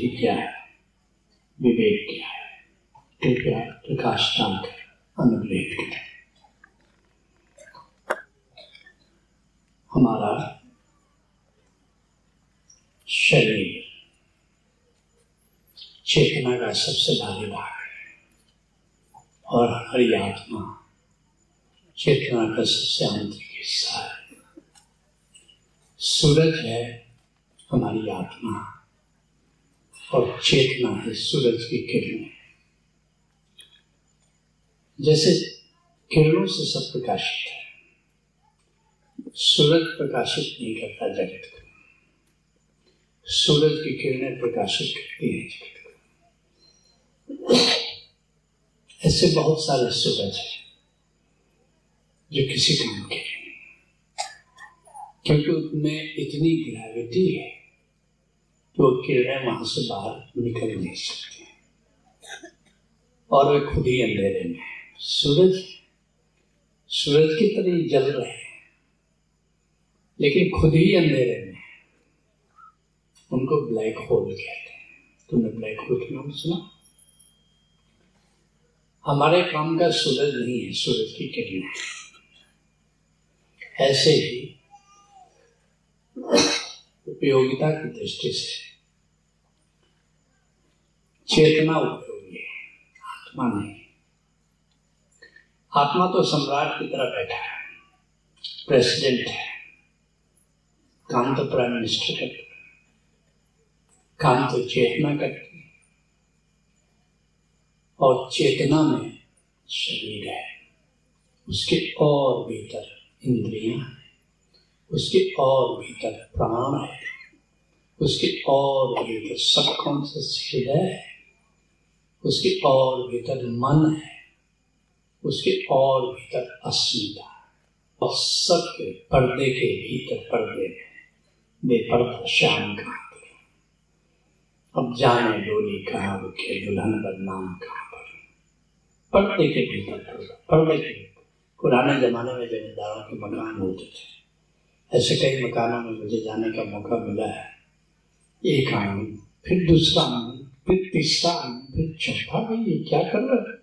बुद्धि क्या है, विवेक क्या है। कृपया प्रकाश डालकर अनुग्रहित करें। हमारा शरीर चेतना का सबसे भारी भाग है, और हमारी आत्मा चेतना का सबसे आंतरिक हिस्सा है। सूरज है हमारी आत्मा। और चेतना है, सूरज की किरणें। जैसे किरणों से सब प्रकाशित है। सूरज प्रकाशित नहीं करता जगत को। सूरज की किरणें प्रकाशित करती है जगत को। ऐसे बहुत सारे सूरज है जो किसी काम के क्योंकि उनमें इतनी ग्रेविटी है वो किरणें वहाँ से बाहर निकल नहीं सकती। और वे खुद ही अंधेरे में सूरज सूरज की तरह जल रहे हैं, लेकिन खुद ही अंधेरे में उनको ब्लैक होल कहते हैं। तुमने ब्लैक होल के नाम सुना? हमारे काम का सूरज नहीं है, सूरज की किरण ऐसे ही उपयोगिता की दृष्टि से चेतना उपयोगी है आत्मा नहीं। आत्मा तो सम्राट की तरह बैठा है, प्रेसिडेंट है, काम तो प्राइम मिनिस्टर करता काम तो चेतना करती और चेतना में शरीर है। उसके और भीतर इंद्रियाँ हैं, उसके और भीतर प्राण है, उसके और भीतर सबकॉन्सियस हृदय है? उसके और भीतर मन है, उसके और भीतर अस्मिता और सबके पर्दे के भीतर पर्दे बेपर्दा श्याम कहाँ अब जाने डोली कहाँ रुके, दुल्हन बदनाम कहाँ पर्दे के भीतर पर्दे के पुराने जमाने में जमींदारों के मकान होते थे। ऐसे कई मकानों में मुझे जाने का मौका मिला है। एक आँगन फिर दूसरा आँगन फिर तीसरा आँगन फिर भाई ये क्या कर रहे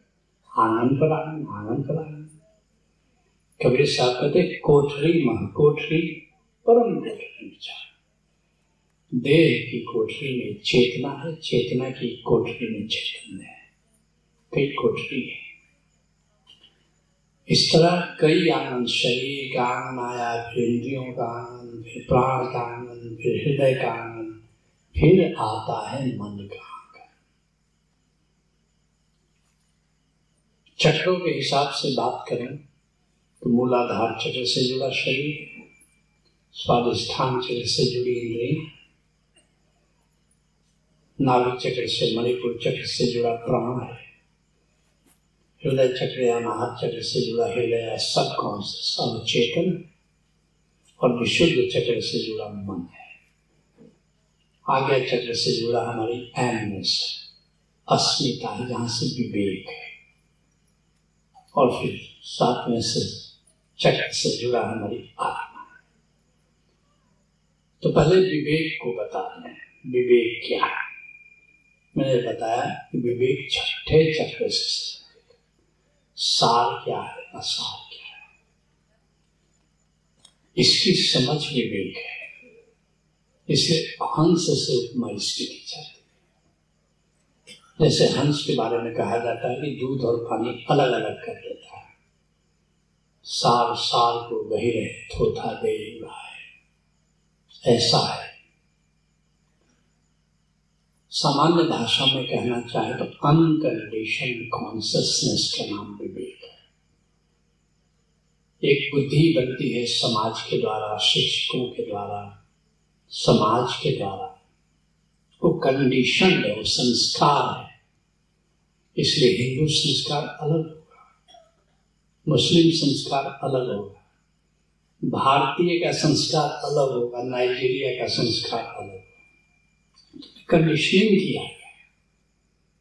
आँगन पर आँगन आँगन पर आँगन कबीर साहब कहते कोठरी मह कोठरी, परम विचार। देह की कोठरी में चेतना है, चेतना की कोठरी में चेतन है। कई कोठरी है। इस तरह कई आनंद, शरीर का आनंद आया, फिर इंद्रियों का आनंद, फिर प्राण का आनंद, फिर हृदय का आनंद, फिर आता है मन का आनंद चक्रों के हिसाब से बात करें तो मूलाधार चक्र से जुड़ा शरीर स्वादिष्ठान चक्र से जुड़ी इंद्रिय नाभिक चक्र से, मणिपुर चक्र से जुड़ा प्राण है, हृदय चक्र या महाचक्र से जुड़ा हृदय सब कॉन्सियस अवचेतन और विशुद्ध चक्र से जुड़ा मन है। आज्ञा चक्र से जुड़ा हमारी एमनेस, अस्मिता है, जहाँ से विवेक है। और फिर सातवें से चक्र से जुड़ा हमारी आत्मा। तो पहले विवेक को बता दें विवेक क्या है? मैंने बताया कि विवेक छठे चक्र से सार क्या है, असार क्या है? इसकी समझ विवेक है। इसे हंस से उपमा इसकी है। जैसे हंस के बारे में कहा जाता है कि दूध और पानी अलग अलग कर देता है। सार सार को वही रहे थोथा दे है ऐसा है। सामान्य भाषा में कहना चाहे तो अनकंडीशन कॉन्सियसनेस का नाम विवेक है। एक बुद्धि बनती है समाज के द्वारा, शिक्षकों के द्वारा, समाज के द्वारा। वो कंडीशन है, वो संस्कार है। इसलिए हिंदू संस्कार अलग होगा, मुस्लिम संस्कार अलग होगा, भारतीय का संस्कार अलग होगा, नाइजीरिया का संस्कार अलग होगा। कंडीशनिंग किया गया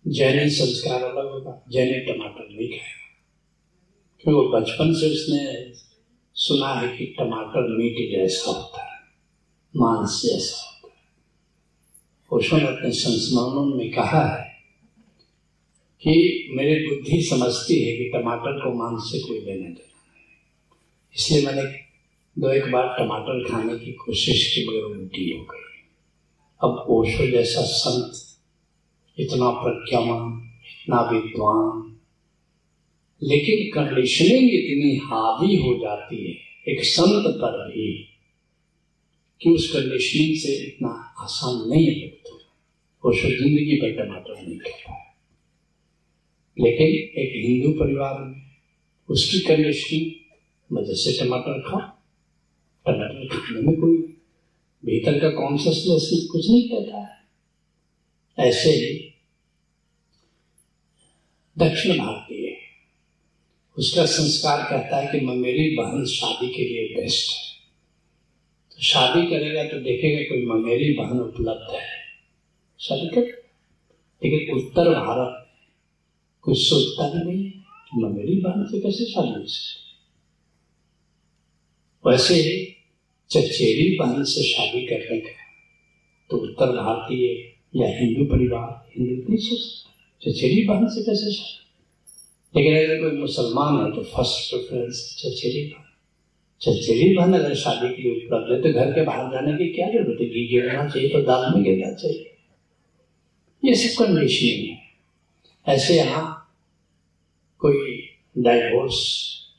जैनी संस्कार अलग होगा, जैनी टमाटर नहीं खाएगा। क्योंकि बचपन से उसने सुना है कि टमाटर मीट जैसा होता है, मांस जैसा होता है। ओशो ने अपने संस्मरणों में कहा है कि मेरी बुद्धि समझती है कि टमाटर को मांस से कोई लेने देना इसलिए मैंने दो एक बार टमाटर खाने की कोशिश की, मगर उल्टी हो गई। अब ओशो जैसा संत, इतना प्रज्ञावान, इतना विद्वान, लेकिन कंडीशनिंग इतनी हावी हो जाती है, एक संत पर भी, कि उस कंडीशनिंग से इतना आसान नहीं है वो ज़िंदगी पर टमाटर नहीं पाया लेकिन एक हिंदू परिवार में उसकी कंडीशनिंग मज़े से टमाटर खा टमाटर खाने में कोई भीतर का कॉन्सियसनेस कुछ नहीं कहता है। ऐसे ही दक्षिण भारतीय, उसका संस्कार कहता है कि मैं, मेरी बहन शादी के लिए बेस्ट है। तो शादी करेगा तो देखेगा कोई ममेरी बहन उपलब्ध है। शादी कर लेकिन उत्तर भारत कुछ सोचता नहीं कि ममेरी बहन से कैसे हो सकती वैसे चचेरी बहन से शादी करने का तो उत्तर भारतीय या हिंदू परिवार, हिंदू नहीं सोचता चचेरी बहन से कैसे शादी लेकिन अगर कोई मुसलमान है तो फ़र्स्ट प्रेफरेंस चचेरी बहन चचेरी बहन अगर शादी के लिए उपलब्ध है तो घर के बाहर जाने की क्या ज़रूरत है? घी गिरना चाहिए तो दाल में गिरना चाहिए। ये सब कंडीशनिंग है। ऐसे यहाँ डाइवोर्स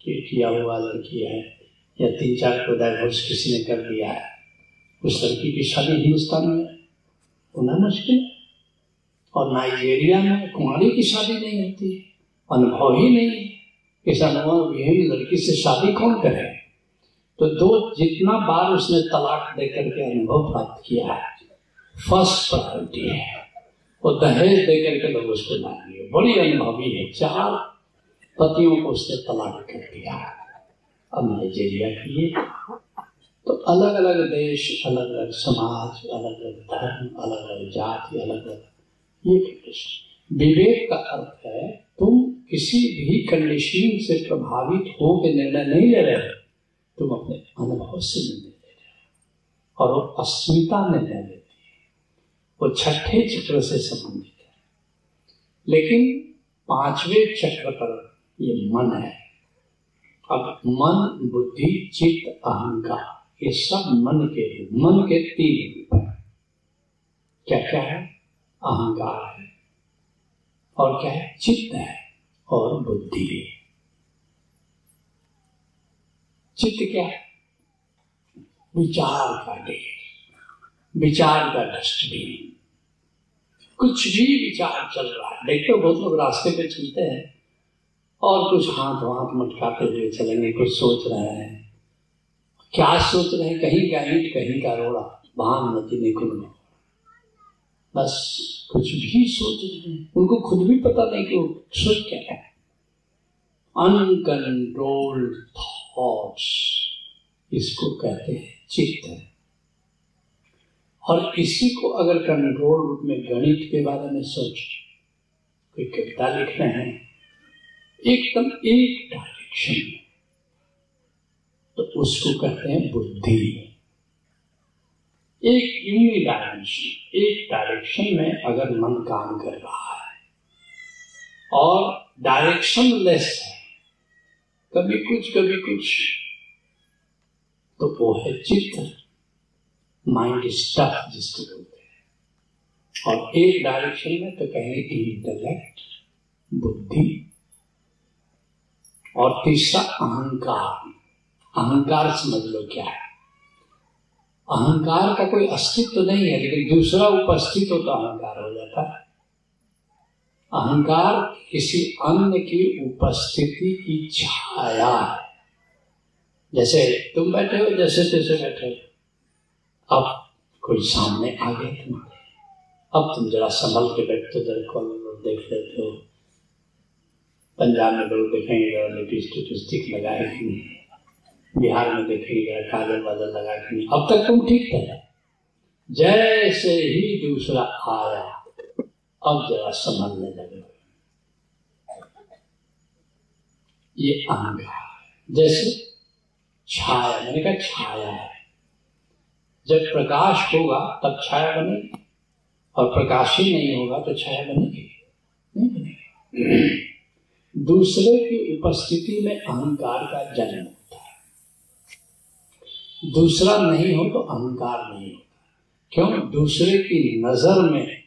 किया हुआ लड़की है, या तीन चार को डाइवोर्स किसी ने कर दिया है, उस लड़की की शादी हिंदुस्तान में होना मुश्किल और नाइजीरिया में कुमारी की शादी नहीं होती अनुभव ही नहीं इस अनुभव विहीन लड़की से शादी कौन करे? तो दो, जितना बार उसने तलाक देकर के अनुभव प्राप्त किया है फ़र्स्ट प्रायोरिटी है। वो दहेज देकर के लोग उसको ला लिए बड़ी अनुभवी है चार पतियों को उसने तलाक कर दिया। अब नाइजीरिया की तो अलग अलग देश अलग अलग समाज अलग अलग धर्म अलग अलग जाति अलग अलग ये कंडीशन विवेक का अर्थ है, तुम किसी भी कंडीशनिंग से प्रभावित हो के निर्णय नहीं ले रहे तुम अपने अनुभव से निर्णय ले रहे हो और वो अस्मिता निर्णय लेती है। वो छठे चक्र से संबंधित है। लेकिन पाँचवें चक्र पर ये मन है। अब मन, बुद्धि, चित्त, अहंकार, ये सब मन के मन के तीन रूप है। क्या क्या है? अहंकार है। और क्या है? चित्त है और बुद्धि है। चित्त क्या है? विचार का ढेर विचार का डस्टबिन कुछ भी विचार चल रहा है। देखते हो, बहुत लोग रास्ते पे चलते हैं। और कुछ हाथ वाथ मटकाते हुए चलेंगे, कुछ सोच रहे हैं। क्या सोच रहे हैं? कहीं का ईट, कहीं का रोड़ा, भान नदी निकुल में। बस कुछ भी सोच रहे हैं। उनको खुद भी पता नहीं कि वो सोच क्या है। अनकंट्रोल्ड थॉट्स इसको कहते हैं चित्त। और इसी को अगर कंट्रोल रूप में गणित के बारे में सोच, कोई कविता लिख रहे हैं एकदम एक डायरेक्शन में तो उसको कहते हैं बुद्धि। एक यूनिडायमेंशन एक डायरेक्शन में अगर मन काम कर रहा है, और डायरेक्शन लेस है, कभी कुछ कभी कुछ तो वो है चित्र। माइंड स्टफ़ जिसको बोलते हैं। और एक डायरेक्शन में तो कहेंगे इंटेलेक्ट बुद्धि। और तीसरा अहंकार। अहंकार समझ लो क्या है। अहंकार का कोई अस्तित्व नहीं है, लेकिन दूसरा उपस्थित हो तो अहंकार हो जाता है। अहंकार किसी अन्य की उपस्थिति की छाया है। जैसे तुम बैठे हो, जैसे तैसे बैठे हो। अब कोई सामने आ गया तुम्हारे। अब तुम जरा संभल के बैठते जरा देख लेते हो। पंजाब में लोग देखेंगे लिपस्टिक स्टिक लगाए कि बिहार में देखेंगे काजल वाजल लगाए कि अब तक तुम ठीक थे। जैसे ही दूसरा आया, अब जरा संभलने लगे। ये अहंकार जैसे छाया, मैंने कहा छाया है। जब प्रकाश होगा, तब छाया बनेगी। और प्रकाश ही नहीं होगा तो छाया बनेगी। नहीं बनेगी। दूसरे की उपस्थिति में अहंकार का जन्म होता है। दूसरा नहीं हो तो अहंकार नहीं होता। क्यों? दूसरे की नज़र में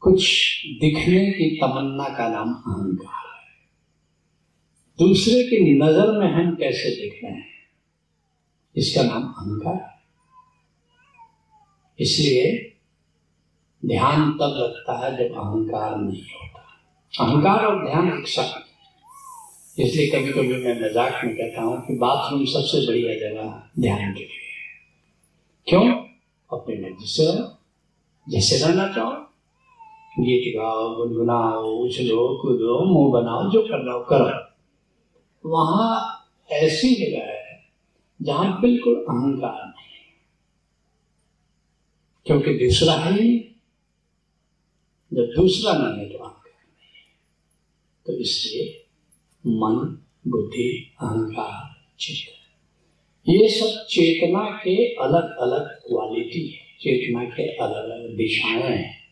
कुछ दिखने की तमन्ना का नाम अहंकार है। दूसरे की नज़र में हम कैसे दिख रहे हैं? इसका नाम अहंकार इसलिए ध्यान तब लगता है जब अहंकार नहीं होता। अहंकार और ध्यान एक साथ इसलिए कभी कभी मैं मज़ाक में कहता हूँ कि बाथरूम सबसे बढ़िया जगह ध्यान के लिए क्यों? अपने मर्ज़ी से रहो। जैसे रहना चाहो। गीत गाओ, गुनगुनाओ, उछलो, कूदो, मुँह बनाओ, जो करना हो करो। वहाँ ऐसी जगह है जहाँ बिल्कुल अहंकार नहीं क्योंकि दूसरा है ही जब दूसरा न है तो तो इससे मन, बुद्धि, अहंकार, चेतना। ये सब चेतना के अलग अलग क्वालिटी है। चेतना के अलग अलग दिशाएँ हैं।